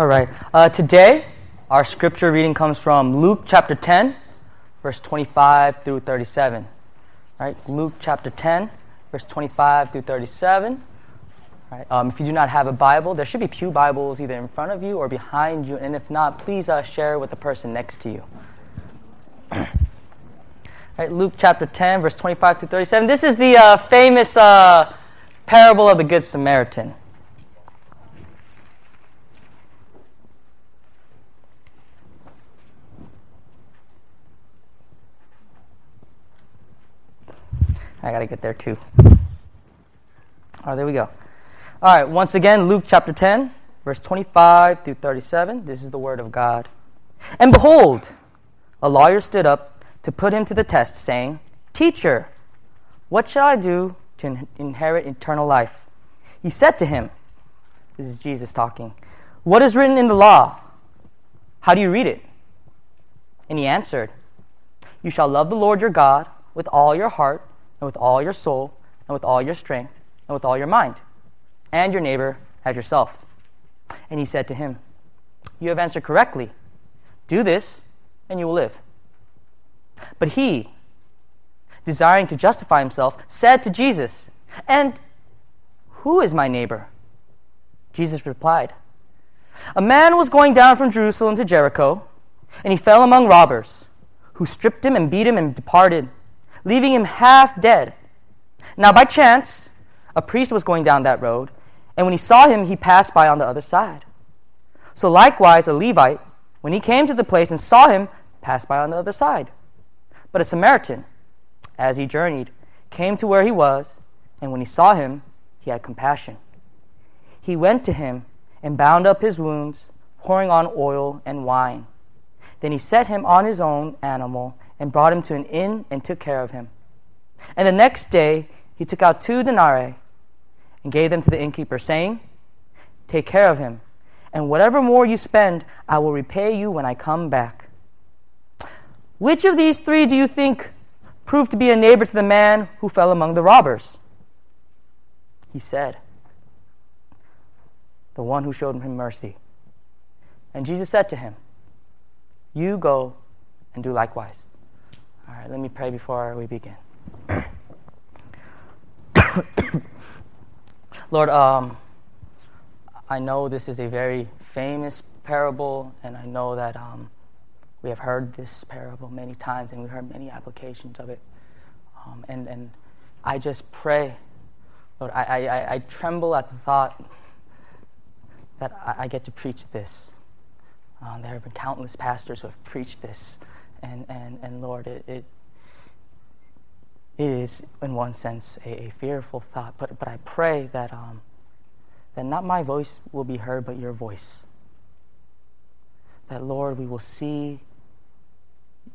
All right. Uh, today, our scripture reading comes from Luke chapter 10, verse 25 through 37. All right. Luke chapter 10, verse 25 through 37. All right. Um, if you do not have a Bible, there should be Pew Bibles either in front of you or behind you. And if not, please uh, share with the person next to you. All right. Luke chapter 10, verse 25 through 37. This is the uh, famous uh, parable of the Good Samaritan. I got to get there too. All right, there we go. All right, once again, Luke chapter 10, verse 25 through 37. This is the word of God. And behold, a lawyer stood up to put him to the test, saying, Teacher, what shall I do to inherit eternal life? He said to him, This is Jesus talking, What is written in the law? How do you read it? And he answered, You shall love the Lord your God with all your heart and with all your soul, and with all your strength, and with all your mind, and your neighbor as yourself. And he said to him, You have answered correctly. Do this, and you will live. But he, desiring to justify himself, said to Jesus, And who is my neighbor? Jesus replied, A man was going down from Jerusalem to Jericho, and he fell among robbers, who stripped him and beat him and departed leaving him half dead. Now, by chance, a priest was going down that road, and when he saw him, he passed by on the other side. So, likewise, a Levite, when he came to the place and saw him, passed by on the other side. But a Samaritan, as he journeyed, came to where he was, and when he saw him, he had compassion. He went to him and bound up his wounds, pouring on oil and wine. Then he set him on his own animal and brought him to an inn and took care of him. And the next day he took out two denarii and gave them to the innkeeper, saying, Take care of him, and whatever more you spend, I will repay you when I come back. Which of these three do you think proved to be a neighbor to the man who fell among the robbers? He said, The one who showed him mercy. And Jesus said to him, You go and do likewise. All right, let me pray before we begin. Lord, um, I know this is a very famous parable, and I know that um, we have heard this parable many times, and we've heard many applications of it. Um, and, and I just pray, Lord, I, I, I tremble at the thought that I, I get to preach this. Uh, there have been countless pastors who have preached this and, and, and Lord, it, it, it is, in one sense, a, a, fearful thought. But, but I pray that, um, that not my voice will be heard, but your voice. That, Lord, we will see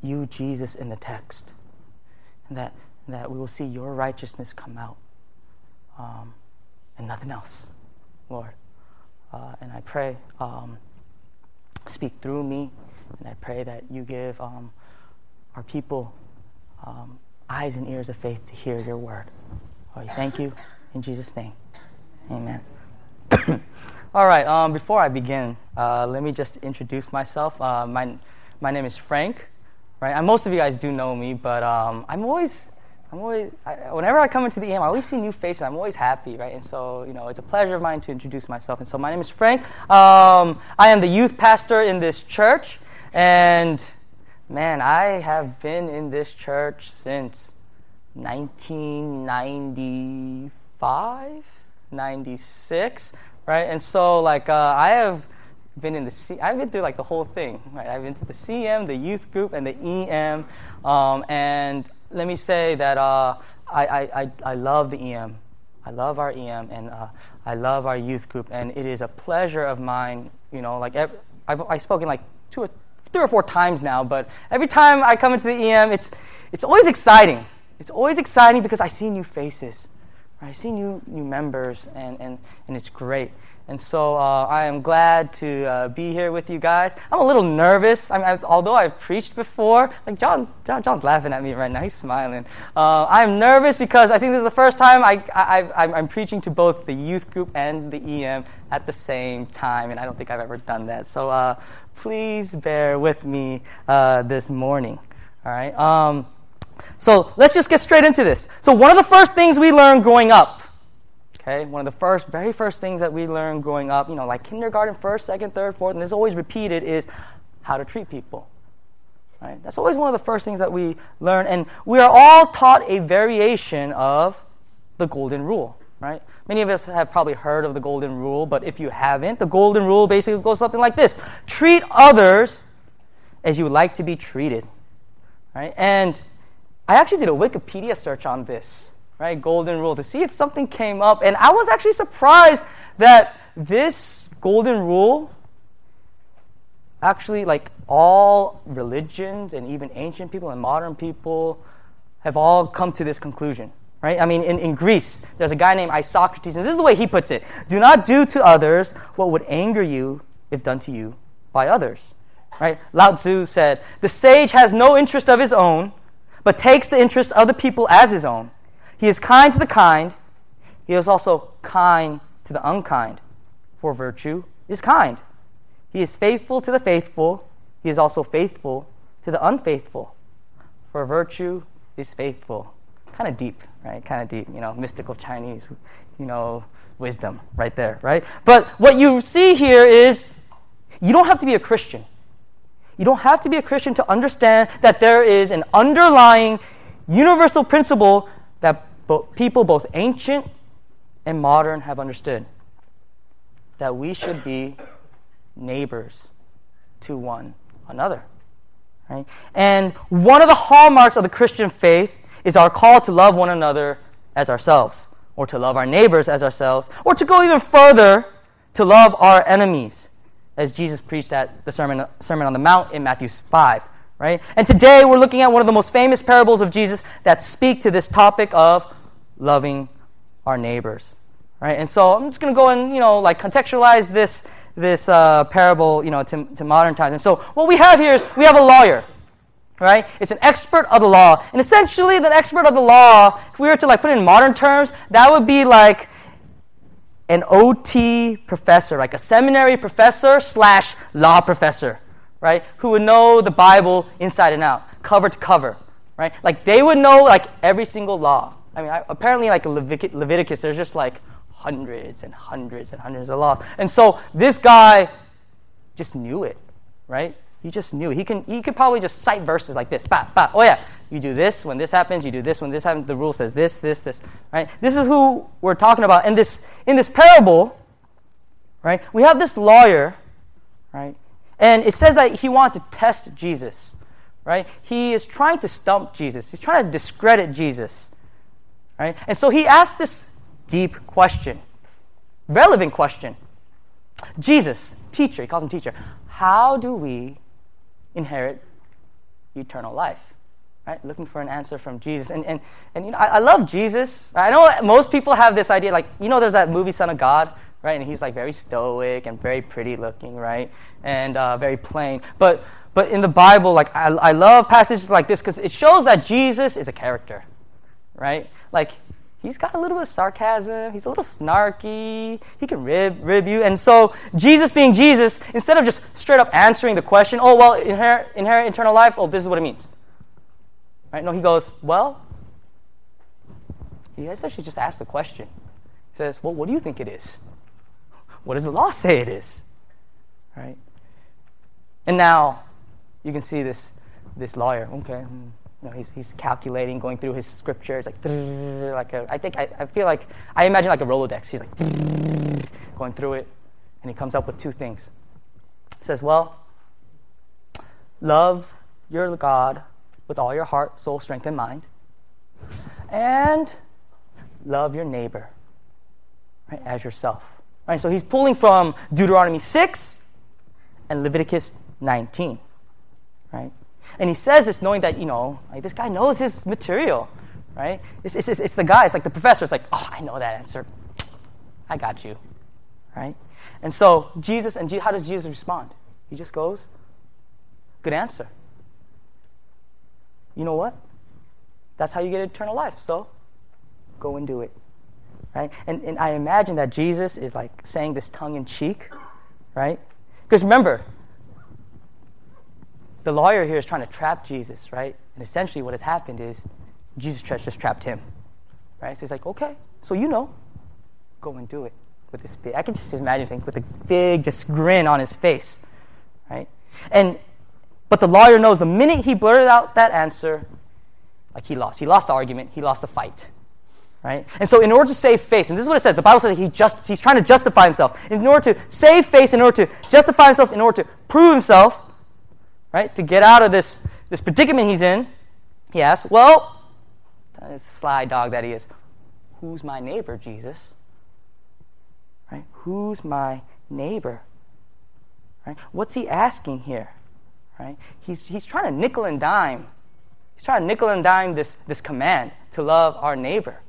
you, Jesus, in the text. And that, that we will see your righteousness come out um, and nothing else, Lord. Uh, and I pray, um, speak through me and I pray that you give um, our people um, eyes and ears of faith to hear your word. Lord, thank you. In Jesus' name, amen. All right, um, before I begin, uh, let me just introduce myself. Uh, my, my name is Frank, right? And most of you guys do know me, but um, I'm always I'm always, I, whenever I come into the EM, I always see new faces. I'm always happy, right? And so, you know, it's a pleasure of mine to introduce myself. And so, my name is Frank. Um, I am the youth pastor in this church. And man, I have been in this church since 1995, 96, right? And so, like, uh, I have been in the C- I've been through like the whole thing, right? I've been through the CM, the youth group, and the EM. Um, and let me say that uh, I, I, I, love the EM. I love our EM, and uh, I love our youth group, and it is a pleasure of mine. You know, like I've, I've spoken like two or three or four times now, but every time I come into the EM, it's, it's always exciting. It's always exciting because I see new faces. I see new, new members, and, and, and it's great. And so uh, I am glad to uh, be here with you guys. I'm a little nervous. I mean, I, although I've preached before, like John, John, John's laughing at me right now. He's smiling. Uh, I'm nervous because I think this is the first time I, I, am preaching to both the youth group and the EM at the same time, and I don't think I've ever done that. So uh, please bear with me uh, this morning. All right. Um, so let's just get straight into this. So one of the first things we learn growing up Okay, one of the first, very first things that we learn growing up, you know, like kindergarten, first, second, third, fourth, and this is always repeated, is how to treat people. Right? That's always one of the first things that we learn, and we are all taught a variation of the golden rule. Right? Many of us have probably heard of the golden rule, but if you haven't, the golden rule basically goes something like this: treat others as you would like to be treated. Right? And I actually did a Wikipedia search on this right? Golden rule to see if something came up. And I was actually surprised that this golden rule actually, like all religions and even ancient people and modern people, have all come to this conclusion. Right? I mean, in, in Greece, there's a guy named Isocrates, and this is the way he puts it Do not do to others what would anger you if done to you by others. Right? Lao Tzu said, The sage has no interest of his own, but takes the interest of the people as his own. He is kind to the kind. He is also kind to the unkind. For virtue is kind. He is faithful to the faithful. He is also faithful to the unfaithful. For virtue is faithful. Kind of deep, right? Kind of deep, you know, mystical Chinese, you know, wisdom right there, right? But what you see here is you don't have to be a Christian. You don't have to be a Christian to understand that there is an underlying universal principle that people, both ancient and modern, have understood that we should be neighbors to one another. Right? And one of the hallmarks of the Christian faith is our call to love one another as ourselves, or to love our neighbors as ourselves, or to go even further, to love our enemies, as Jesus preached at the Sermon, Sermon on the Mount in Matthew 5 right? And today we're looking at one of the most famous parables of Jesus that speak to this topic of loving our neighbors, right? And so I'm just going to go and, you know, like contextualize this, this uh, parable, you know, to, to modern times. And so what we have here is we have a lawyer, right? It's an expert of the law. And essentially, the expert of the law, if we were to like put it in modern terms, that would be like an OT professor, like a seminary professor slash law professor, right? Who would know the Bible inside and out, cover to cover, right? Like they would know like every single law. I mean, I, apparently, like Leviticus, there's just like hundreds and hundreds and hundreds of laws. And so this guy just knew it, right? He just knew. He can. He could probably just cite verses like this. Bah, bah. Oh yeah, you do this when this happens. You do this when this happens. The rule says this, this, this. Right. This is who we're talking about. And this in this parable, right? We have this lawyer, right? And it says that he wanted to test Jesus, right? He is trying to stump Jesus. He's trying to discredit Jesus, right? And so he asked this deep question, relevant question. Jesus, teacher, he calls him teacher, how do we inherit eternal life? Right? Looking for an answer from Jesus. And, and, and you know, I, I love Jesus. I know most people have this idea, like, you know, there's that movie, Son of God, right? And he's like very stoic and very pretty looking, right? And uh, very plain. But but in the Bible, like I, I love passages like this because it shows that Jesus is a character, right? Like he's got a little bit of sarcasm. He's a little snarky. He can rib rib you. And so Jesus, being Jesus, instead of just straight up answering the question, oh well, inherit, inherit eternal life. Oh, this is what it means. Right? No, he goes, well. He essentially just asked the question. He says, well, what do you think it is? What does the law say it is? Right? And now you can see this, this lawyer, okay, hmm, you know, he's, he's calculating, going through his scriptures, like, like a, I think, I, I feel like, I imagine like a Rolodex. He's like, going through it, and he comes up with two things. He says, well, love your God with all your heart, soul, strength, and mind, and love your neighbor right, as yourself. Right, so he's pulling from Deuteronomy 6 and Leviticus 19. Right? And he says this knowing that, you know, like this guy knows his material. Right? It's, it's, it's the guy, it's like the professor. It's like, oh, I know that answer. I got you. Right? And so Jesus, and how does Jesus respond? He just goes, Good answer. You know what? That's how you get eternal life. So go and do it. Right? And, and I imagine that Jesus is like saying this tongue in cheek, right? Because remember, the lawyer here is trying to trap Jesus, right? And essentially what has happened is Jesus just trapped him. Right? So he's like, okay, so you know, go and do it with this big, I can just imagine saying with a big just grin on his face. Right? And but the lawyer knows the minute he blurted out that answer, like he lost. He lost the argument, he lost the fight. Right? And so in order to save face, and this is what it says, the Bible says he just he's trying to justify himself. In order to save face, in order to justify himself, in order to prove himself, right? To get out of this, this predicament he's in, he asks, Well, sly dog that he is, who's my neighbor, Jesus? Right? Who's my neighbor? Right? What's he asking here? Right? He's, he's trying to nickel and dime. He's trying to nickel and dime this, this command to love our neighbor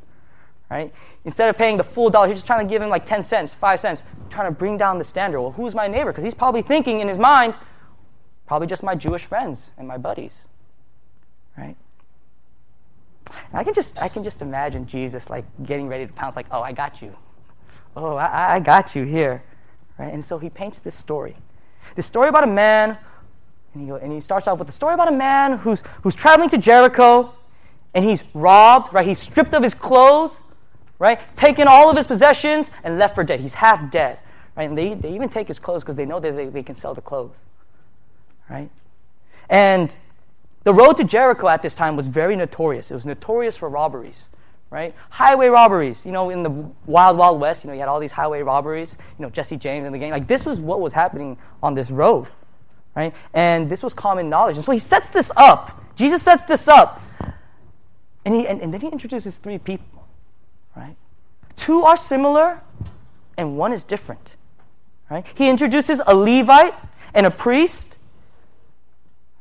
right? Instead of paying the full dollar, he's just trying to give him like 10 cents, 5 cents, trying to bring down the standard. Well, who's my neighbor? Because he's probably thinking in his mind, probably just my Jewish friends and my buddies, right? And I can just, I can just imagine Jesus like getting ready to pounce, like, oh, I got you. Oh, I, I got you here, right? And so he paints this story. This story about a man, and he, and he starts off with a story about a man who's, who's traveling to Jericho, and he's robbed, right? He's stripped of his clothes, right? Taken all of his possessions and left for dead. He's half dead, right? And they, they even take his clothes because they know that they, they can sell the clothes, right? And the road to Jericho at this time was very notorious. It was notorious for robberies, right? Highway robberies. You know, in the Wild Wild West, you know, you had all these highway robberies. You know, Jesse James and the gang. Like this was what was happening on this road, right? And this was common knowledge. And so he sets this up. Jesus sets this up, and he and, and then he introduces three people right? Two are similar and one is different. Right? He introduces a Levite and a priest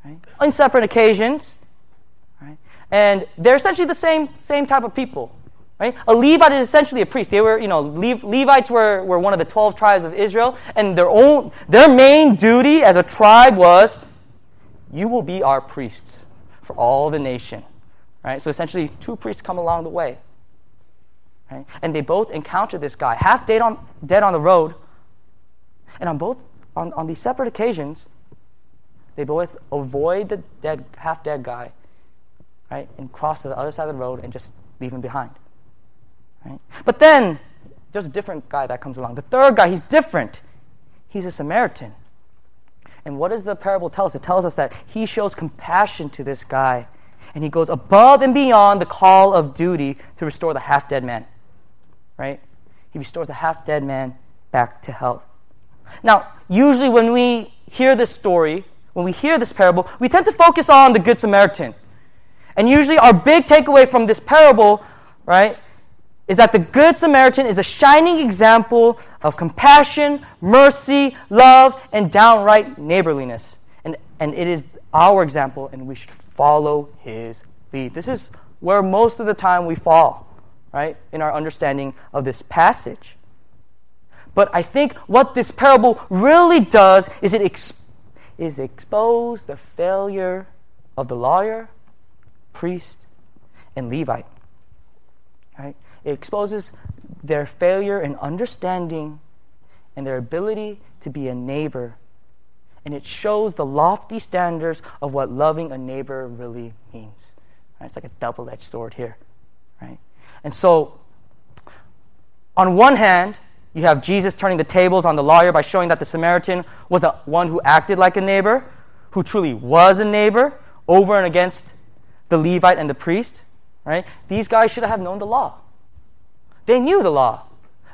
right? on separate occasions. Right? And they're essentially the same, same type of people. Right? A Levite is essentially a priest. They were, you know, Le- Levites were, were one of the 12 tribes of Israel, and their, own, their main duty as a tribe was you will be our priests for all the nation. Right? So essentially, two priests come along the way. Right? And they both encounter this guy, half dead on, dead on the road. And on both, on, on these separate occasions, they both avoid the dead, half dead guy, right? And cross to the other side of the road and just leave him behind. Right? But then there's a different guy that comes along. The third guy, he's different. He's a Samaritan. And what does the parable tell us? It tells us that he shows compassion to this guy and he goes above and beyond the call of duty to restore the half dead man right? He restores the half dead man back to health. Now, usually when we hear this story, when we hear this parable, we tend to focus on the Good Samaritan. And usually our big takeaway from this parable, right, is that the Good Samaritan is a shining example of compassion, mercy, love, and downright neighborliness. And, and it is our example, and we should follow his lead. This is where most of the time we fall right, in our understanding of this passage. But I think what this parable really does is it ex- is expose the failure of the lawyer, priest, and Levite. It exposes their failure in understanding and their ability to be a neighbor. And it shows the lofty standards of what loving a neighbor really means. Right? It's like a double edged sword here. Right? And so, on one hand, you have Jesus turning the tables on the lawyer by showing that the Samaritan was the one who acted like a neighbor, who truly was a neighbor, over and against the Levite and the priest. Right? These guys should have known the law. They knew the law.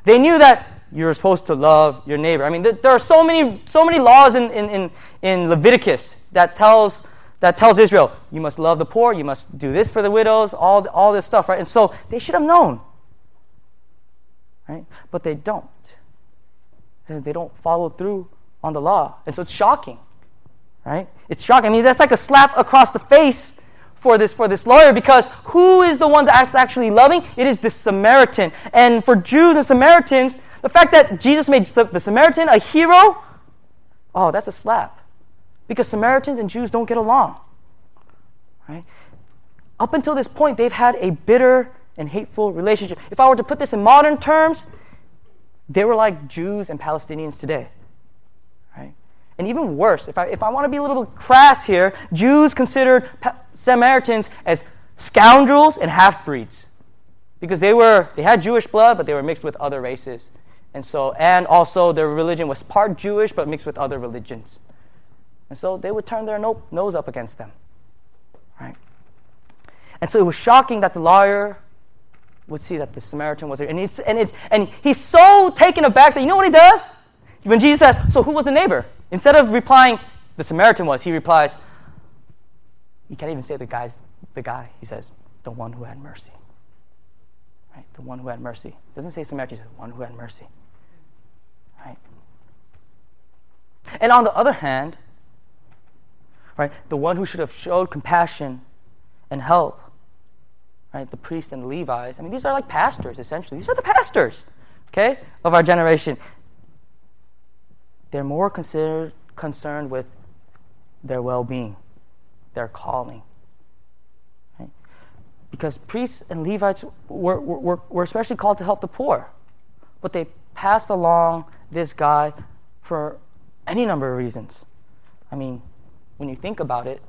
They knew that you're supposed to love your neighbor. I mean, there are so many, so many laws in, in, in, in Leviticus that tells that tells Israel, you must love the poor, you must do this for the widows, all, all this stuff, right? And so they should have known, right? But they don't. They don't follow through on the law. And so it's shocking, right? It's shocking. I mean, that's like a slap across the face for this, for this lawyer because who is the one that's actually loving? It is the Samaritan. And for Jews and Samaritans, The fact that Jesus made the Samaritan a hero, oh, that's a slap. Because Samaritans and Jews don't get along. Right? Up until this point, they've had a bitter and hateful relationship. If I were to put this in modern terms, they were like Jews and Palestinians today. Right? And even worse, if I, if I want to be a little crass here, Jews considered pa- Samaritans as scoundrels and half breeds because they were they had Jewish blood, but they were mixed with other races, and so and also their religion was part Jewish but mixed with other religions, and so they would turn their no, nose up against them, right? And so it was shocking that the lawyer would see that the Samaritan was there, and it's and it and he's so taken aback that you know what he does? When Jesus says, "So who was the neighbor?" Instead of replying, "The Samaritan was," he replies, "You can't even say the guy's the guy." He says, "The one who had mercy." Right? The one who had mercy. Doesn't say Samaritan, it says one who had mercy. Right? And on the other hand, right, the one who should have showed compassion and help, right, the priests and the Levites. I mean, these are like pastors, essentially. These are the pastors, okay, of our generation. They're more considered, concerned with their well being, their calling because priests and Levites were, were, were especially called to help the poor. But they passed along this guy for any number of reasons. I mean, when you think about it,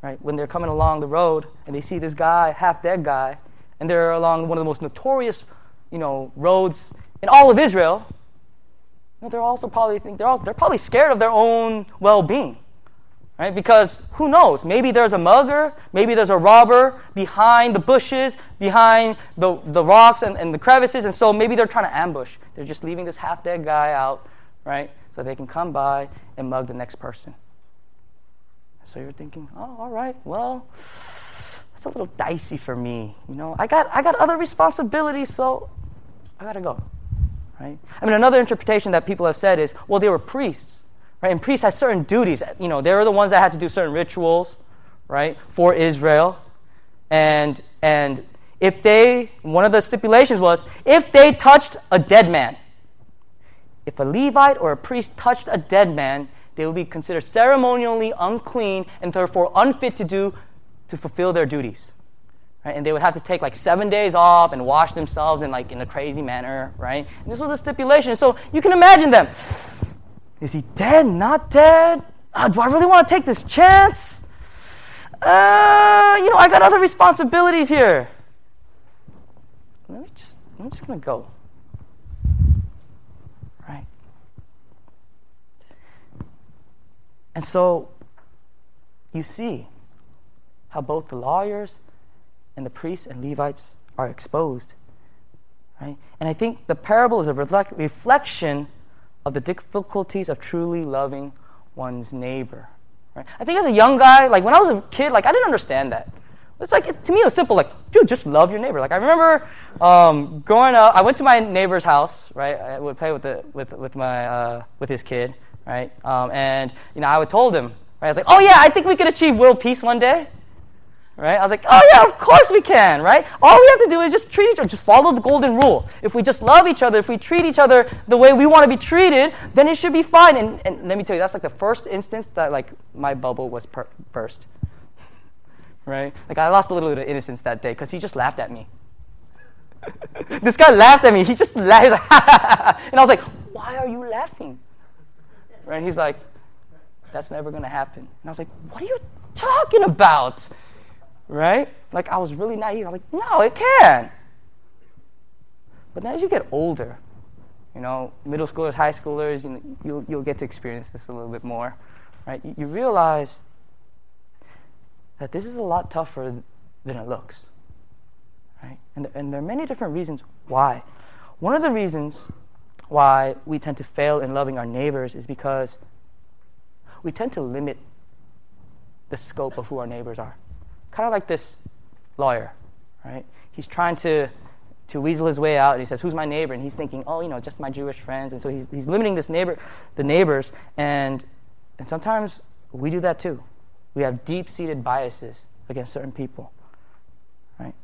right, when they're coming along the road and they see this guy, half dead guy, and they're along one of the most notorious, you know, roads in all of Israel, you know, they're also probably think they're, all, they're probably scared of their own well-being. Right? Because who knows? Maybe there's a mugger, maybe there's a robber behind the bushes, behind the, the rocks and, and the crevices, and so maybe they're trying to ambush. They're just leaving this half dead guy out, right? So they can come by and mug the next person. So you're thinking, oh, all right, well, that's a little dicey for me. You know, I got, I got other responsibilities, so I got to go. Right? I mean, another interpretation that people have said is, well, they were priests. Right? And priests had certain duties. You know, they were the ones that had to do certain rituals, right, for Israel. And and if they one of the stipulations was if they touched a dead man, if a Levite or a priest touched a dead man, they would be considered ceremonially unclean and therefore unfit to do to fulfill their duties. Right? And they would have to take like seven days off and wash themselves in like in a crazy manner, right? And this was a stipulation. So you can imagine them. Is he dead? Not dead? Uh, do I really want to take this chance? Uh, you know, I got other responsibilities here. Let me just, I'm just going to go. Right? And so, you see how both the lawyers and the priests and Levites are exposed. Right? And I think the parable is a reflect, reflection of the difficulties of truly loving one's neighbor. Right? I think as a young guy, like when I was a kid, like I didn't understand that. It's like it, to me it was simple, like dude, just love your neighbor. Like I remember um, growing up, I went to my neighbor's house, right? I would play with the with with my uh, with his kid, right? Um, and you know I would told him, right? I was like, oh yeah, I think we could achieve world peace one day, Right? I was like, oh yeah, of course we can, right? All we have to do is just treat each other, just follow the golden rule. If we just love each other, if we treat each other the way we want to be treated, then it should be fine. And, and let me tell you, that's like the first instance that like my bubble was per- burst. Right? Like I lost a little bit of innocence that day because he just laughed at me. this guy laughed at me. He just laughed. Like, and I was like, why are you laughing? Right? And he's like, that's never going to happen. And I was like, what are you talking about? Right? Like I was really naive. I'm like, no, it can. But then as you get older, you know, middle schoolers, high schoolers, you know, you'll, you'll get to experience this a little bit more, right? You, you realize that this is a lot tougher than it looks, right? And, and there are many different reasons why. One of the reasons why we tend to fail in loving our neighbors is because we tend to limit the scope of who our neighbors are kind of like this lawyer, right? He's trying to to weasel his way out, and he says, "Who's my neighbor?" And he's thinking, "Oh, you know, just my Jewish friends." And so he's he's limiting this neighbor, the neighbors, and and sometimes we do that too. We have deep-seated biases against certain people, right?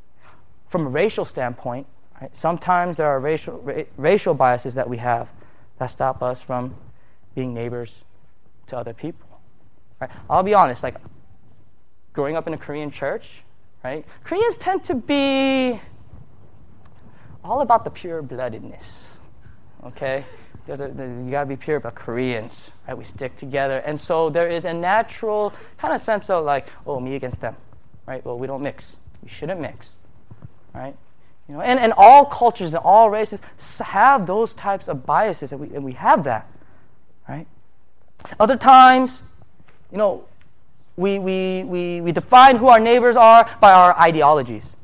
From a racial standpoint, Right? Sometimes there are racial, ra- racial biases that we have that stop us from being neighbors to other people. Right? I'll be honest, like growing up in a Korean church, right? Koreans tend to be all about the pure bloodedness. Okay? There's a, there, you gotta be pure about Koreans, right? We stick together. And so there is a natural kind of sense of like, oh, me against them, right? Well, we don't mix. We shouldn't mix, right? You know, and, and all cultures and all races have those types of biases, and we, and we have that, right? Other times, you know, we, we, we, we define who our neighbors are by our ideologies.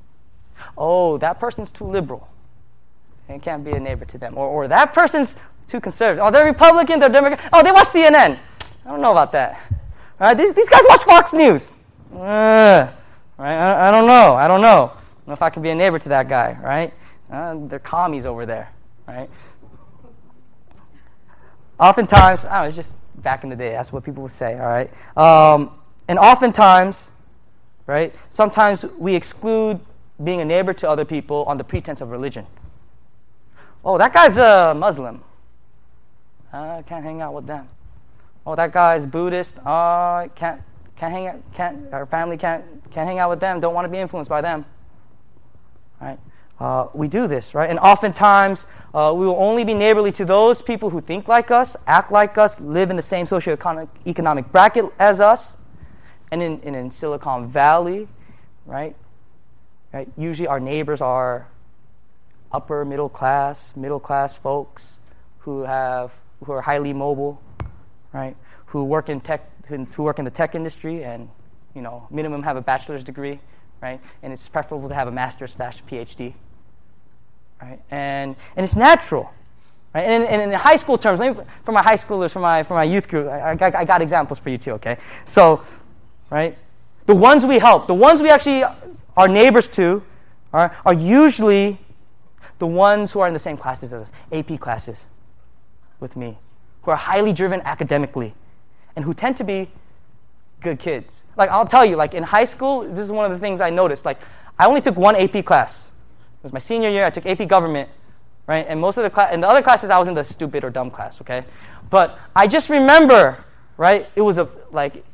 Oh, that person's too liberal. And can't be a neighbor to them. Or, or that person's too conservative. Oh, they're Republican, they're Democrat. Oh, they watch CNN. I don't know about that. All right, these, these guys watch Fox News. Uh, right? I, I don't know. I don't know. I don't know if I can be a neighbor to that guy, right? Uh, they're commies over there, right? Oftentimes, I don't know, it's just back in the day. That's what people would say, all right? Um, and oftentimes, right, sometimes we exclude being a neighbor to other people on the pretense of religion. Oh, that guy's a Muslim. I can't hang out with them. Oh, that guy's Buddhist. Uh, can't can't hang out. Can't our family can't can't hang out with them. Don't want to be influenced by them. Right? Uh, we do this, right? And oftentimes uh, we will only be neighborly to those people who think like us, act like us, live in the same socioeconomic economic bracket as us. And in, and in Silicon Valley, right? Right? Usually our neighbors are upper middle class, middle class folks who have who are highly mobile, right? Who work in tech, who work in the tech industry, and you know, minimum have a bachelor's degree, right? And it's preferable to have a master's slash PhD, right? And and it's natural, right? And, and in high school terms, me, for my high schoolers, for my for my youth group, I, I, I got examples for you too, okay? So, right, the ones we help, the ones we actually are neighbors to, are are usually the ones who are in the same classes as us, AP classes with me, who are highly driven academically, and who tend to be good kids. Like, I'll tell you, like in high school, this is one of the things I noticed. Like, I only took one AP class. It was my senior year, I took AP government, right? And most of the class, in the other classes, I was in the stupid or dumb class, okay? But I just remember, right? It was a, like,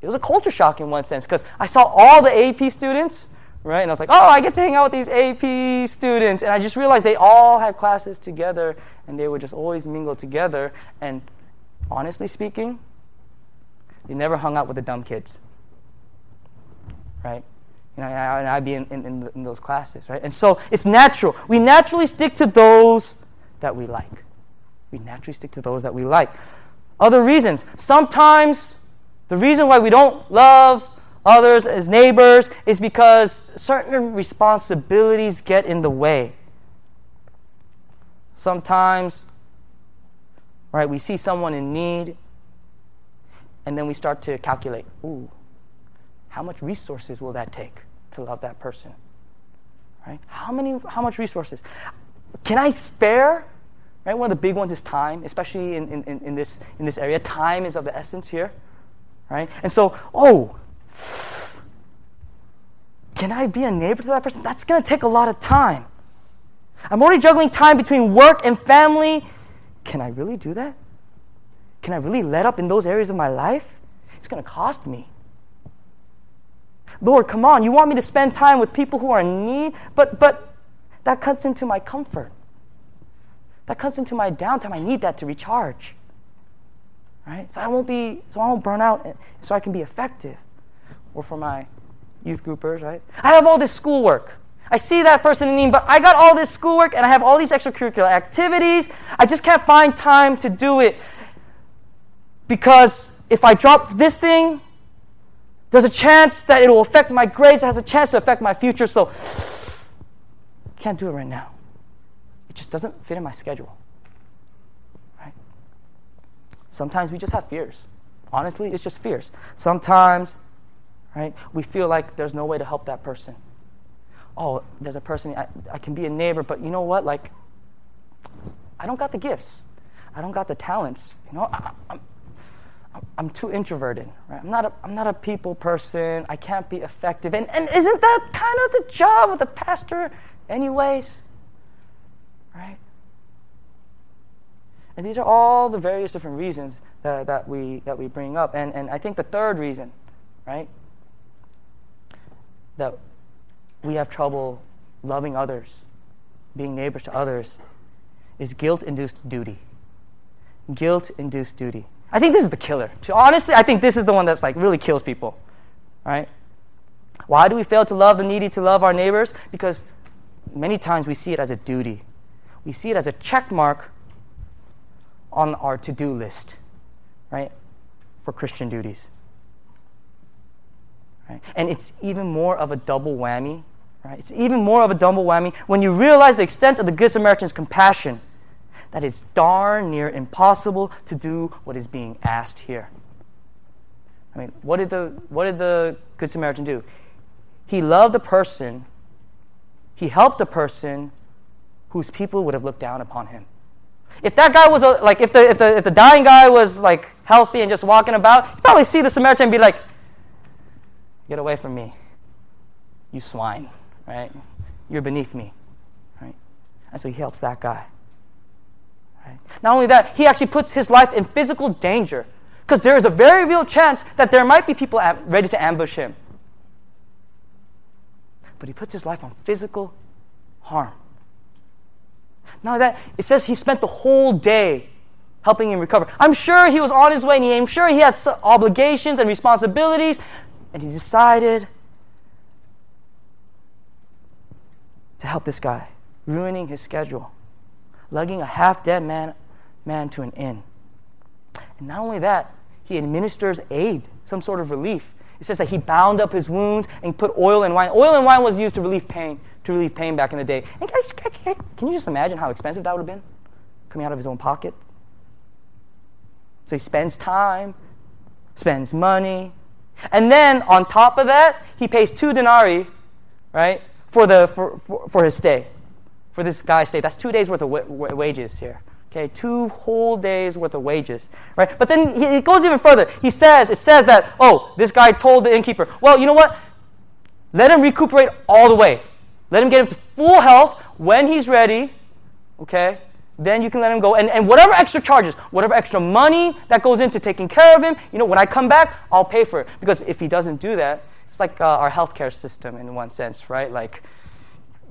it was a culture shock in one sense, because I saw all the AP students right? And I was like, oh, I get to hang out with these AP students. And I just realized they all had classes together and they would just always mingle together. And honestly speaking, they never hung out with the dumb kids, right? You know, and I'd be in, in, in those classes, right? And so it's natural. We naturally stick to those that we like. We naturally stick to those that we like. Other reasons. Sometimes the reason why we don't love others as neighbors is because certain responsibilities get in the way. Sometimes, right, we see someone in need and then we start to calculate, ooh, how much resources will that take to love that person? Right? How many how much resources? Can I spare? Right? One of the big ones is time, especially in, in, in, this, in this area. Time is of the essence here. Right? And so, oh, can I be a neighbor to that person? That's going to take a lot of time. I'm already juggling time between work and family. Can I really do that? Can I really let up in those areas of my life? It's going to cost me. Lord, come on. You want me to spend time with people who are in need, but but that cuts into my comfort. That cuts into my downtime. I need that to recharge. Right? So I won't be so I won't burn out so I can be effective or for my youth groupers, right? I have all this schoolwork. I see that person in need, but I got all this schoolwork and I have all these extracurricular activities. I just can't find time to do it because if I drop this thing, there's a chance that it will affect my grades. It has a chance to affect my future. So can't do it right now. It just doesn't fit in my schedule. Sometimes we just have fears. Honestly, it's just fears. Sometimes right? We feel like there's no way to help that person. Oh, there's a person, I, I can be a neighbor, but you know what? Like, I don't got the gifts. I don't got the talents. You know, I, I'm, I'm too introverted, right? I'm not, a, I'm not a people person. I can't be effective. And, and isn't that kind of the job of the pastor, anyways? Right? And these are all the various different reasons that, that, we, that we bring up. And, and I think the third reason, right, that we have trouble loving others, being neighbors to others, is guilt induced duty. Guilt induced duty. I think this is the killer. Honestly, I think this is the one that's like really kills people. Right? Why do we fail to love the needy, to love our neighbors? Because many times we see it as a duty. We see it as a check mark on our to do list, right? For Christian duties. Right? And it's even more of a double whammy, right? It's even more of a double whammy when you realize the extent of the Good Samaritan's compassion that it's darn near impossible to do what is being asked here. I mean, what did the, what did the Good Samaritan do? He loved a person, he helped a person whose people would have looked down upon him. If that guy was a, like, if the, if, the, if the dying guy was like healthy and just walking about, you'd probably see the Samaritan and be like, get away from me, you swine, right? You're beneath me, right? And so he helps that guy. Right? Not only that, he actually puts his life in physical danger because there is a very real chance that there might be people ready to ambush him. But he puts his life on physical harm. Now that it says he spent the whole day helping him recover. I'm sure he was on his way and I'm sure he had obligations and responsibilities and he decided to help this guy, ruining his schedule lugging a half dead man, man to an inn. And not only that, he administers aid, some sort of relief. It says that he bound up his wounds and put oil and wine. Oil and wine was used to relieve pain, to relieve pain back in the day. And can you just imagine how expensive that would have been? Coming out of his own pocket. So he spends time, spends money, and then on top of that, he pays two denarii, right, for, the, for, for, for his stay for this guy's stay. That's two days worth of wa- wages here. Okay, two whole days worth of wages, right? But then he, he goes even further. He says, it says that, oh, this guy told the innkeeper, well, you know what? Let him recuperate all the way. Let him get him to full health when he's ready, okay? Then you can let him go. And, and whatever extra charges, whatever extra money that goes into taking care of him, you know, when I come back, I'll pay for it. Because if he doesn't do that, it's like uh, our healthcare system in one sense, right? Like,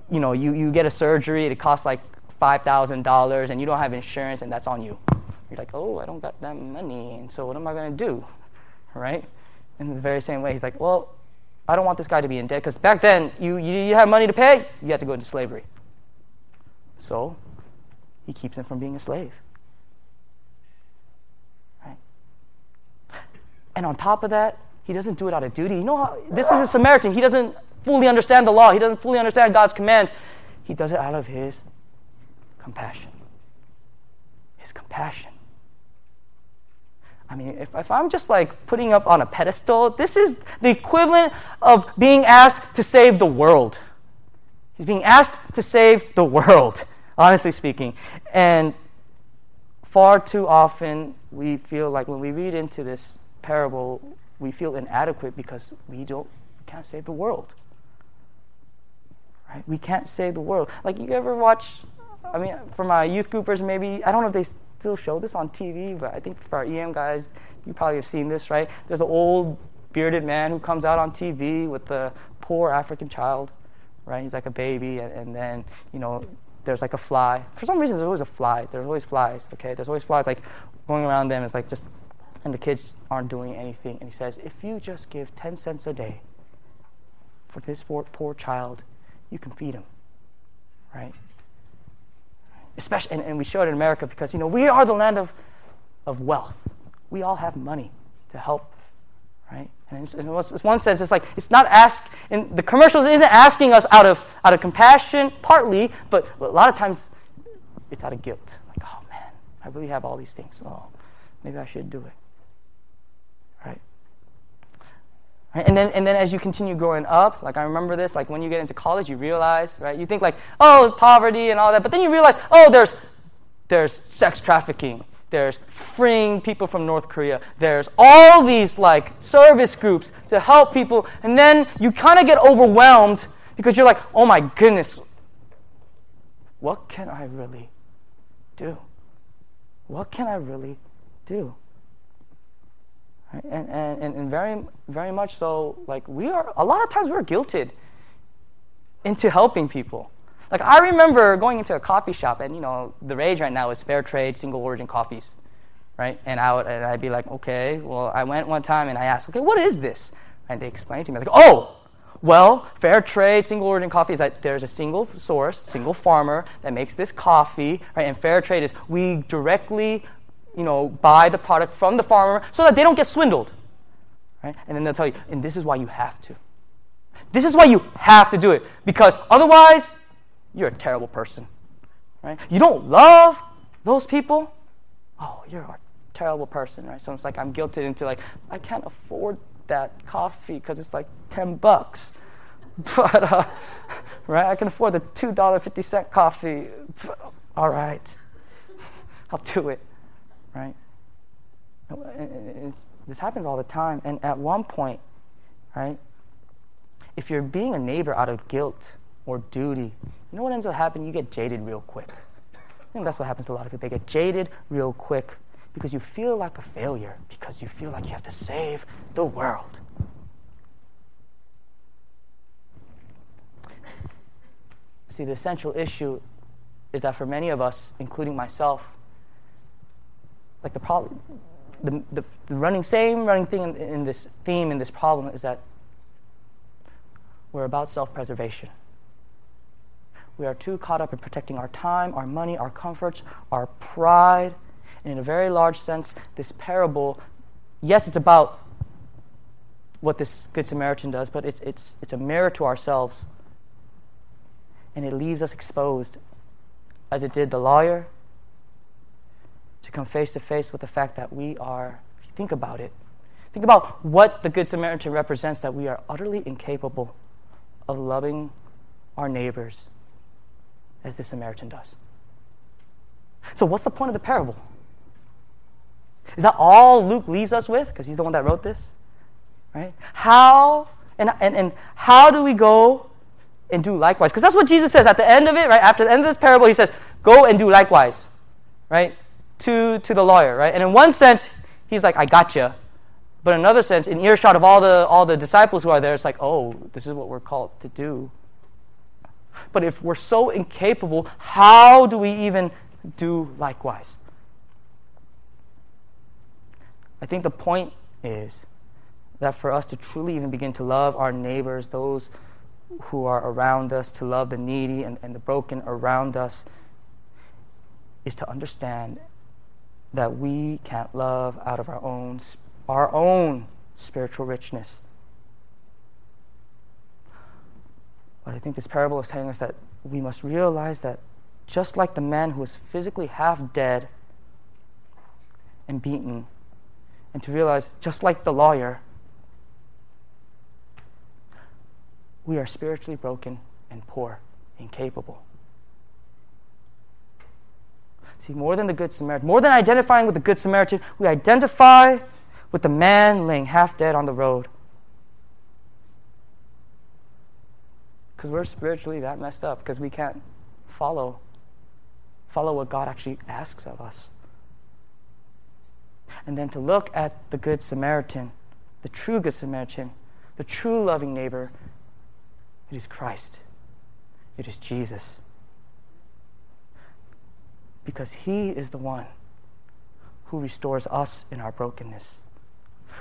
you know, you, you get a surgery, it costs like $5,000 and you don't have insurance and that's on you. You're like, oh, I don't got that money, and so what am I going to do? Right? In the very same way, he's like, well, I don't want this guy to be in debt because back then you, you, have money to pay, you have to go into slavery. So he keeps him from being a slave. Right? And on top of that, he doesn't do it out of duty. You know how this is a Samaritan. He doesn't fully understand the law. He doesn't fully understand God's commands. He does it out of his compassion. His compassion. I mean, if, if I'm just like putting up on a pedestal, this is the equivalent of being asked to save the world. He's being asked to save the world, honestly speaking. And far too often, we feel like when we read into this parable, we feel inadequate because we don't we can't save the world. Right? We can't save the world. Like you ever watch? I mean, for my youth groupers, maybe I don't know if they still show this on TV, but I think for our EM guys, you probably have seen this, right? There's an old bearded man who comes out on TV with the poor African child, right? He's like a baby, and, and then you know there's like a fly. For some reason, there's always a fly. There's always flies. Okay, there's always flies like going around them. It's like just, and the kids aren't doing anything. And he says, if you just give ten cents a day for this poor child, you can feed them, right? Especially, and, and we show it in America because, you know, we are the land of, of wealth. We all have money to help, right? And in one sense, it's like it's not ask. And the commercials isn't asking us out of out of compassion, partly, but a lot of times it's out of guilt. Like, oh man, I really have all these things. Oh, maybe I should do it. Right? And then, and then as you continue growing up, like I remember this, like when you get into college, you realize, right? You think like, oh, poverty and all that, but then you realize, oh, there's, there's sex trafficking, there's freeing people from North Korea, there's all these like service groups to help people, and then you kind of get overwhelmed because you're like, oh my goodness, what can I really do? What can I really do? Right? And, and, and very, very much so, like, we are, a lot of times we're guilted into helping people. Like, I remember going into a coffee shop, and, you know, the rage right now is fair trade, single origin coffees, right? And, I would, and I'd be like, okay, well, I went one time and I asked, okay, what is this? And they explained to me, I was like, oh, well, fair trade, single origin coffee is that there's a single source, single farmer that makes this coffee, right? And fair trade is we directly, you know, buy the product from the farmer so that they don't get swindled, right? And then they'll tell you, and this is why you have to. This is why you have to do it because otherwise, you're a terrible person, right? You don't love those people. Oh, you're a terrible person, right? So it's like I'm guilted into like I can't afford that coffee because it's like 10 bucks. But, uh, right, I can afford the $2.50 coffee. All right, I'll do it, right? this happens all the time. And at one point, right, if you're being a neighbor out of guilt or duty, you know what ends up happening? You get jaded real quick. I think that's what happens to a lot of people. They get jaded real quick because you feel like a failure, because you feel like you have to save the world. See, the essential issue is that for many of us, including myself, like the problem, the, the, the running, same running thing in, in this theme, in this problem, is that we're about self preservation. We are too caught up in protecting our time, our money, our comforts, our pride and in a very large sense, this parable, yes, it's about what this Good Samaritan does, but it's, it's, it's a mirror to ourselves. And it leaves us exposed, as it did the lawyer, to come face to face with the fact that we are, if you think about it, think about what the Good Samaritan represents that we are utterly incapable of loving our neighbors as the Samaritan does. So, what's the point of the parable? Is that all Luke leaves us with? Because he's the one that wrote this. Right? How and, and, and how do we go and do likewise? Because that's what Jesus says at the end of it, right? After the end of this parable, he says, Go and do likewise. Right? To to the lawyer, right? And in one sense, he's like, I got you. But in another sense, in earshot of all the all the disciples who are there, it's like, oh, this is what we're called to do. But if we're so incapable, how do we even do likewise? I think the point is that for us to truly even begin to love our neighbors, those who are around us, to love the needy and, and the broken around us, is to understand that we can't love out of our own our own spiritual richness. But I think this parable is telling us that we must realize that just like the man who was physically half dead and beaten, and to realize, just like the lawyer, we are spiritually broken and poor, incapable. See, more than the Good Samaritan, more than identifying with the Good Samaritan, we identify with the man laying half dead on the road. Because we're spiritually that messed up, because we can't follow follow what God actually asks of us and then to look at the Good Samaritan, the true Good Samaritan, the true loving neighbor. It is Christ, it is Jesus. Because he is the one who restores us in our brokenness,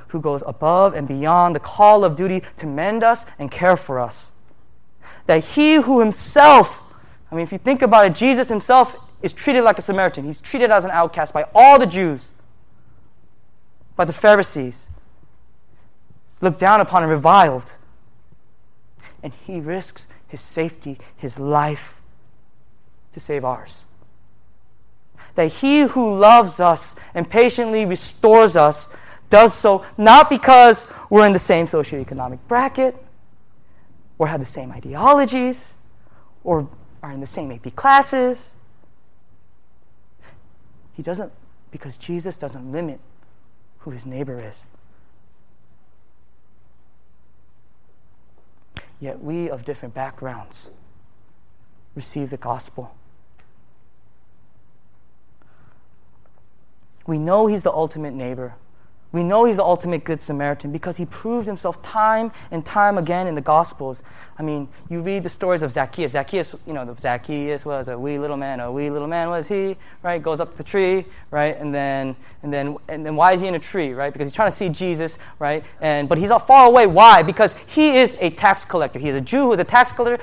who goes above and beyond the call of duty to mend us and care for us. That he who himself, I mean, if you think about it, Jesus himself is treated like a Samaritan. He's treated as an outcast by all the Jews by the Pharisees, looked down upon and reviled. And he risks his safety, his life, to save ours. That he who loves us and patiently restores us does so not because we're in the same socioeconomic bracket, or have the same ideologies, or are in the same AP classes. He doesn't, because Jesus doesn't limit who his neighbor is. Yet we of different backgrounds receive the gospel We know he's the ultimate neighbor. We know he's the ultimate good Samaritan because he proved himself time and time again in the Gospels. I mean, you read the stories of Zacchaeus. Zacchaeus, you know, Zacchaeus was a wee little man. A wee little man was he, right? Goes up the tree, right? And then, and then, and then, why is he in a tree, right? Because he's trying to see Jesus, right? And but he's far away. Why? Because he is a tax collector. He is a Jew who is a tax collector.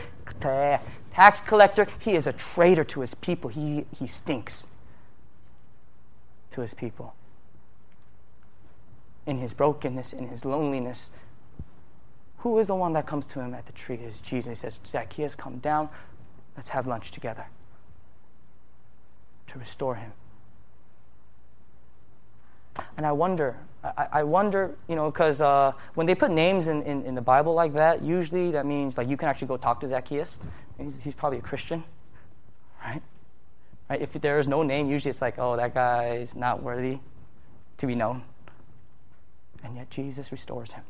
Tax collector. He is a traitor to his people. He he stinks to his people in his brokenness, in his loneliness, who is the one that comes to him at the tree? Is Jesus. He says, Zacchaeus, come down. Let's have lunch together to restore him. And I wonder, I, I wonder, you know, because uh, when they put names in, in, in, the Bible like that, usually that means like you can actually go talk to Zacchaeus. He's, he's probably a Christian? Right? If there is no name, usually it's like, oh, that guy is not worthy to be known and yet Jesus restores him.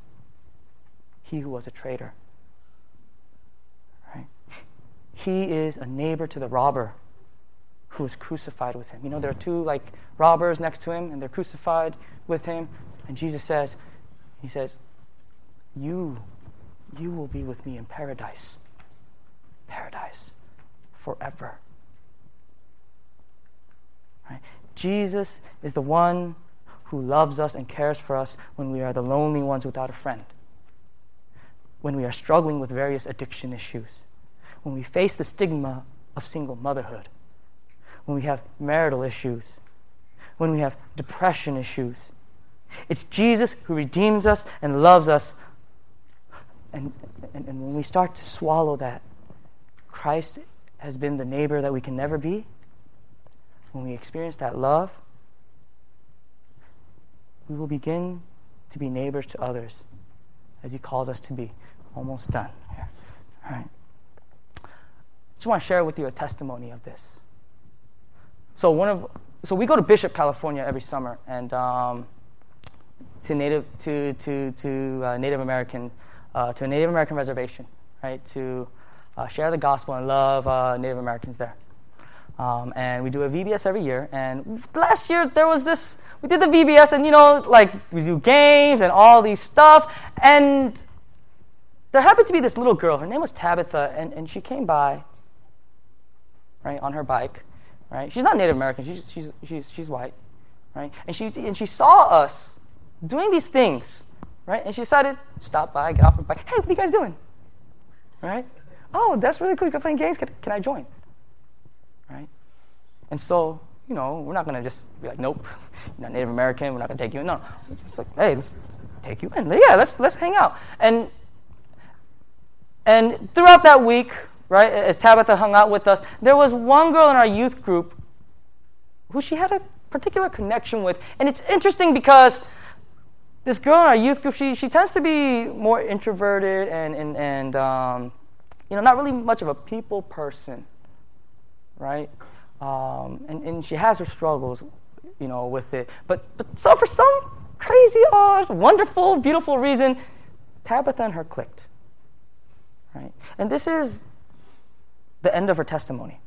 He who was a traitor. Right? He is a neighbor to the robber who was crucified with him. You know, there are two like robbers next to him, and they're crucified with him. And Jesus says, He says, You, you will be with me in paradise. Paradise. Forever. Right? Jesus is the one who loves us and cares for us when we are the lonely ones without a friend, when we are struggling with various addiction issues, when we face the stigma of single motherhood, when we have marital issues, when we have depression issues. It's Jesus who redeems us and loves us. And, and, and when we start to swallow that, Christ has been the neighbor that we can never be. When we experience that love, we will begin to be neighbors to others as He calls us to be. Almost done here. All right. Just want to share with you a testimony of this. So one of so we go to Bishop, California every summer, and um, to native to to to uh, Native American uh, to a Native American reservation, right? To uh, share the gospel and love uh, Native Americans there. Um, and we do a VBS every year. And last year there was this we did the VBS and, you know, like we do games and all these stuff. And there happened to be this little girl. Her name was Tabitha, and, and she came by, right, on her bike, right? She's not Native American. She's, she's, she's, she's white, right? And she, and she saw us doing these things, right? And she decided to stop by, get off her bike. Hey, what are you guys doing? Right? Oh, that's really cool. You're playing games. Can, can I join? Right? And so you know, we're not going to just be like, nope, you're not Native American, we're not going to take you in. No, it's like, hey, let's, let's take you in. Yeah, let's, let's hang out. And, and throughout that week, right, as Tabitha hung out with us, there was one girl in our youth group who she had a particular connection with. And it's interesting because this girl in our youth group, she, she tends to be more introverted and, and, and um, you know, not really much of a people person, right? Um, and, and she has her struggles, you know, with it. But, but so for some crazy, odd, wonderful, beautiful reason, Tabitha and her clicked. Right? And this is the end of her testimony.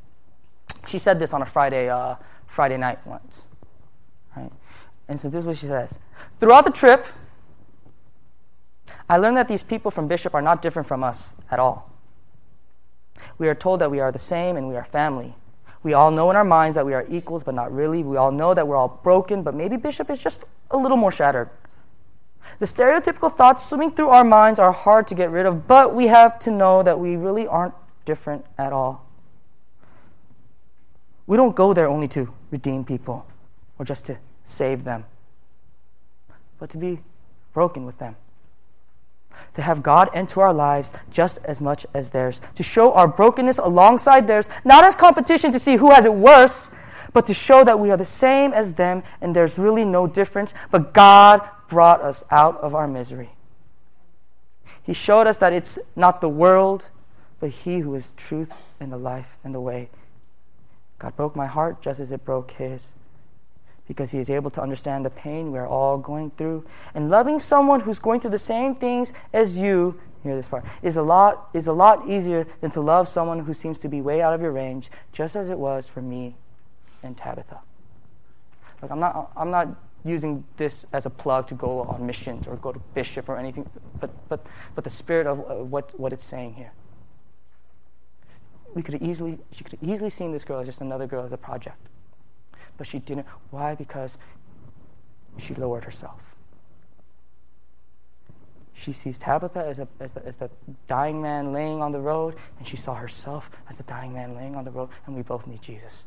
She said this on a Friday, uh, Friday night once. Right? And so this is what she says. Throughout the trip, I learned that these people from Bishop are not different from us at all. We are told that we are the same and we are family. We all know in our minds that we are equals, but not really. We all know that we're all broken, but maybe Bishop is just a little more shattered. The stereotypical thoughts swimming through our minds are hard to get rid of, but we have to know that we really aren't different at all. We don't go there only to redeem people or just to save them, but to be broken with them to have God enter our lives just as much as theirs, to show our brokenness alongside theirs, not as competition to see who has it worse, but to show that we are the same as them and there's really no difference, but God brought us out of our misery. He showed us that it's not the world, but He who is truth and the life and the way. God broke my heart just as it broke His because he is able to understand the pain we are all going through. And loving someone who's going through the same things as you, hear this part, is a lot is a lot easier than to love someone who seems to be way out of your range, just as it was for me and Tabitha. Like I'm not, I'm not using this as a plug to go on missions or go to bishop or anything, but, but, but the spirit of what, what it's saying here. We could easily, she could have easily seen this girl as just another girl as a project. But she didn't. Why? Because she lowered herself. She sees Tabitha as, a, as, the, as the dying man laying on the road, and she saw herself as the dying man laying on the road, and we both need Jesus.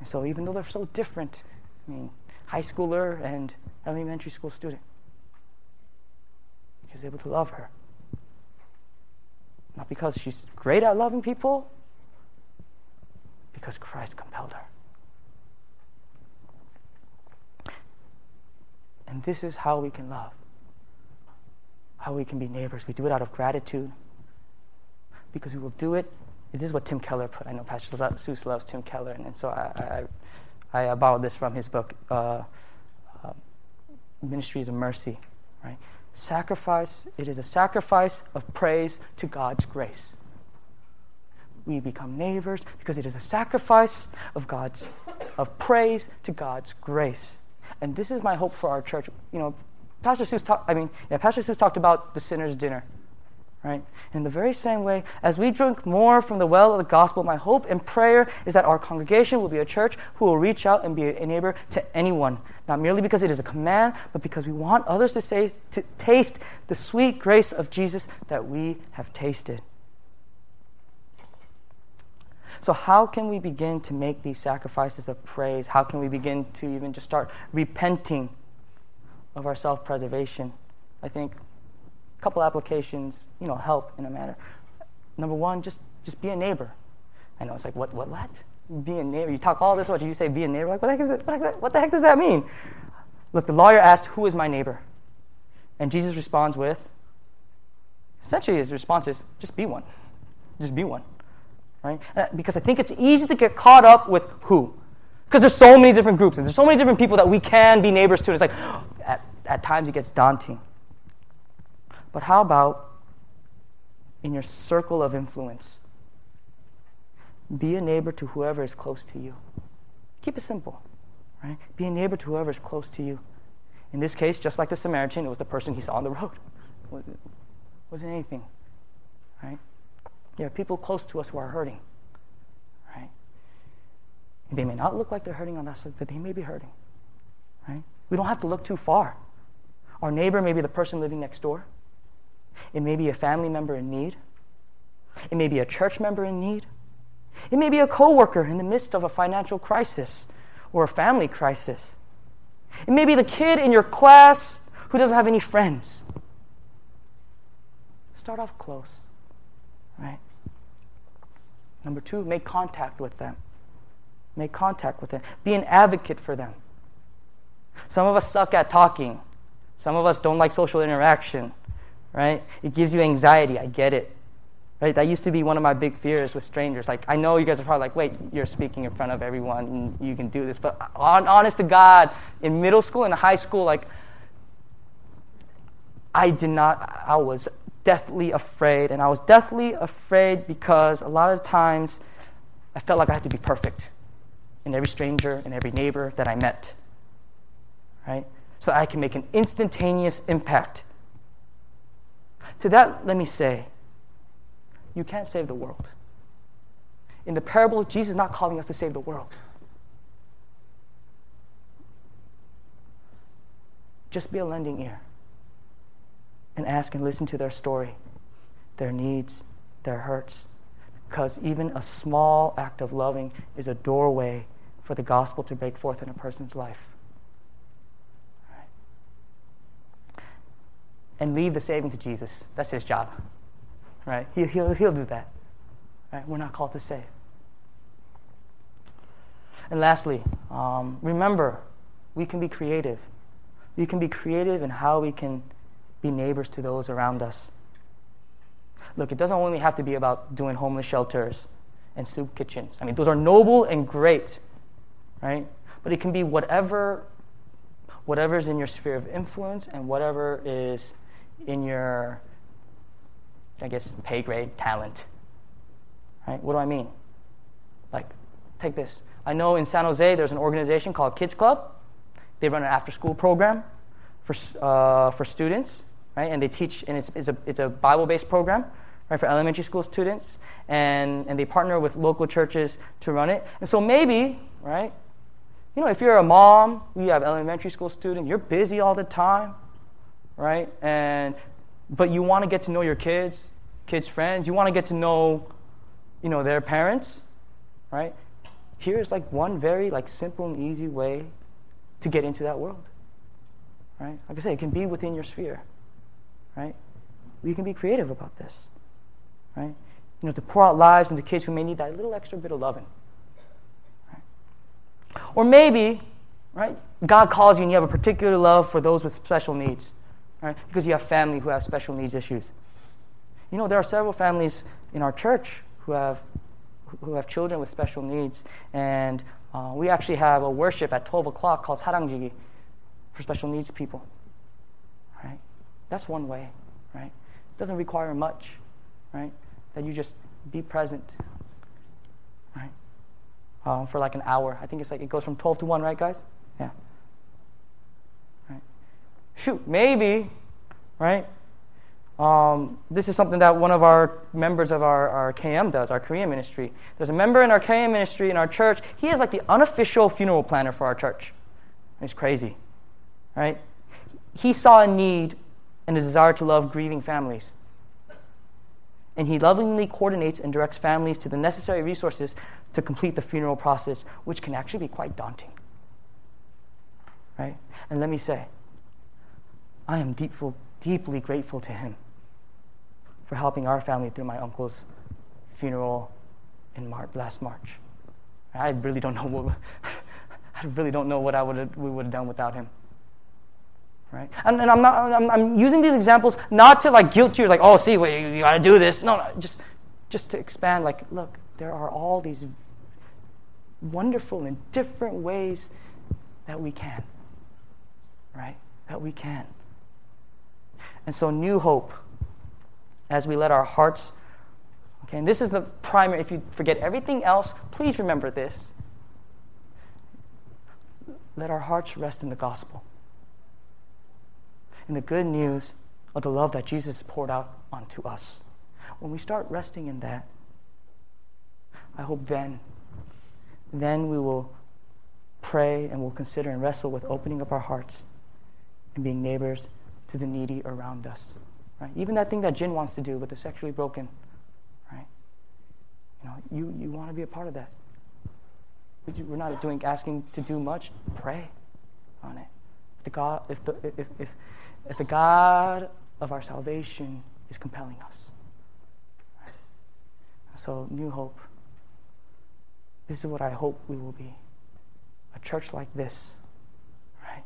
And so, even though they're so different, I mean, high schooler and elementary school student, he was able to love her. Not because she's great at loving people, because Christ compelled her. And this is how we can love, how we can be neighbors. We do it out of gratitude because we will do it this is what Tim Keller put. I know Pastor Seuss loves Tim Keller, and, and so I, I, I, borrowed this from his book, uh, uh, Ministries of Mercy. Right? Sacrifice, it is a sacrifice of praise to God's grace. We become neighbors because it is a sacrifice of God's of praise to God's grace. And this is my hope for our church. You know, Pastor Seuss talked, I mean, yeah, Pastor Seuss talked about the sinner's dinner right? In the very same way, as we drink more from the well of the gospel, my hope and prayer is that our congregation will be a church who will reach out and be a neighbor to anyone, not merely because it is a command, but because we want others to, say, to taste the sweet grace of Jesus that we have tasted. So, how can we begin to make these sacrifices of praise? How can we begin to even just start repenting of our self preservation? I think a couple applications, you know, help in a manner. Number one, just just be a neighbor. I know it's like what what what? Be a neighbor. You talk all this, what you say? Be a neighbor. Like what the heck is that? What the heck, what the heck does that mean? Look, the lawyer asked, "Who is my neighbor?" And Jesus responds with, essentially, his response is, "Just be one. Just be one." Right? Because I think it's easy to get caught up with who. Because there's so many different groups and there's so many different people that we can be neighbors to. And it's like, at, at times it gets daunting. But how about in your circle of influence? Be a neighbor to whoever is close to you. Keep it simple, right? Be a neighbor to whoever is close to you. In this case, just like the Samaritan, it was the person he saw on the road. It wasn't anything, right? There are people close to us who are hurting, right? They may not look like they're hurting on us, but they may be hurting, right? We don't have to look too far. Our neighbor may be the person living next door. It may be a family member in need. It may be a church member in need. It may be a coworker in the midst of a financial crisis or a family crisis. It may be the kid in your class who doesn't have any friends. Start off close? Number two, make contact with them. Make contact with them. Be an advocate for them. Some of us suck at talking. Some of us don't like social interaction right? It gives you anxiety. I get it. Right? That used to be one of my big fears with strangers. Like, I know you guys are probably like, wait, you're speaking in front of everyone and you can do this. But on, honest to God, in middle school and high school, like, I did not, I was deathly afraid. And I was deathly afraid because a lot of times I felt like I had to be perfect in every stranger and every neighbor that I met. Right? So I can make an instantaneous impact to that, let me say, you can't save the world. In the parable, Jesus is not calling us to save the world. Just be a lending ear and ask and listen to their story, their needs, their hurts. Because even a small act of loving is a doorway for the gospel to break forth in a person's life. and leave the saving to Jesus. That's his job, right? He, he'll, he'll do that, right? We're not called to save. And lastly, um, remember, we can be creative. We can be creative in how we can be neighbors to those around us. Look, it doesn't only have to be about doing homeless shelters and soup kitchens. I mean, those are noble and great, right? But it can be whatever whatever is in your sphere of influence and whatever is in your, I guess, pay grade talent. Right? What do I mean? Like, take this. I know in San Jose there's an organization called Kids Club. They run an after school program for, uh, for students, right? And they teach, and it's, it's a, it's a Bible based program, right, for elementary school students. And, and they partner with local churches to run it. And so maybe, right, you know, if you're a mom, you have elementary school student, you're busy all the time, right? And but you want to get to know your kids, kids' friends. You want to get to know, you know, their parents, right? Here's like one very like simple and easy way to get into that world, right? Like I say, it can be within your sphere, right? We can be creative about this, right? You know, to pour out lives into kids who may need that little extra bit of loving. Right? Or maybe, right, God calls you and you have a particular love for those with special needs, right? Because you have family who have special needs issues. You know, there are several families in our church who have who have children with special needs, and uh, we actually have a worship at 12 o'clock called Haranggi for special needs people. That's one way. Right? It doesn't require much. Right? That you just be present. Right? Um, for like an hour. I think it's like it goes from 12 to 1, right, guys? Yeah Right. shoot, maybe, right? Um, this is something that one of our members of our, our KM does, our Korean ministry. There's a member in our KM ministry in our church. He is like the unofficial funeral planner for our church. It's crazy, right? He saw a need and a desire to love grieving families. And he lovingly coordinates and directs families to the necessary resources to complete the funeral process, which can actually be quite daunting. Right? And let me say, I am deepful, deeply grateful to him for helping our family through my uncle's funeral in March, last March. I really don't know what I really don't know what I would we would have done without him. Right? And, and I'm not I'm, I'm, using these examples not to like guilt you like oh see well, you, you got to do this no, no just just to expand like look there are all these wonderful and different ways that we can right that we can and so, new hope as we let our hearts, okay, and this is the primary, if you forget everything else, please remember this. Let our hearts rest in the gospel, in the good news of the love that Jesus poured out onto us. When we start resting in that, I hope then, then we will pray and we'll consider and wrestle with opening up our hearts and being neighbors to the needy around us. Right? Even that thing that Jin wants to do with the sexually broken, right? You know, you, you want to be a part of that. We're not doing asking to do much. Pray on it. The God, if the if, if, if the God of our salvation is compelling us. So, New Hope. This is what I hope we will be. A church like this right?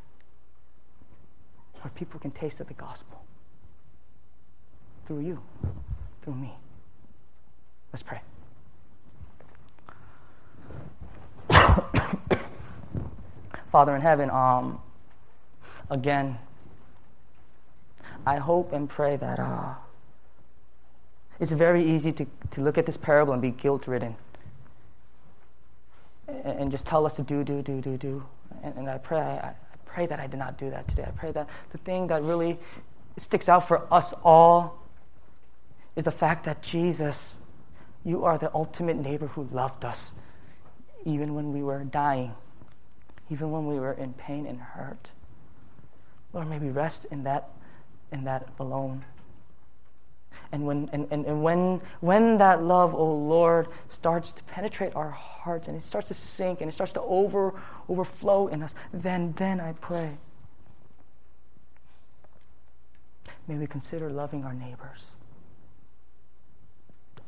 where people can taste of the gospel through you, through me. Let's pray. Father in heaven, um, again, I hope and pray that uh, it's very easy to, to look at this parable and be guilt ridden and, and, just tell us to do, do, do, do, do. And, and I pray I, pray that I did not do that today. I pray that the thing that really sticks out for us all is the fact that Jesus, you are the ultimate neighbor who loved us even when we were dying, even when we were in pain and hurt. Lord, may we rest in that, in that alone. And when, and, and, and when, when that love, oh Lord, starts to penetrate our hearts and it starts to sink and it starts to over, overflow in us, then, then I pray. May we consider loving our neighbors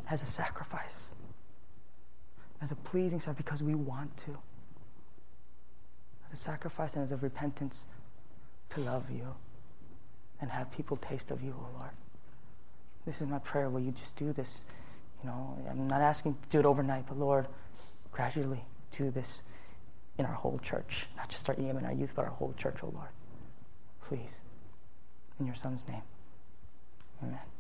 as a sacrifice, as a pleasing sacrifice because we want to, as a sacrifice and as a repentance to love you and have people taste of you, O oh Lord. This is my prayer. Will you just do this? You know, I'm not asking to do it overnight, but Lord, gradually do this in our whole church, not just our EM and our youth, but our whole church, oh Lord. Please. In your son's name. Amen.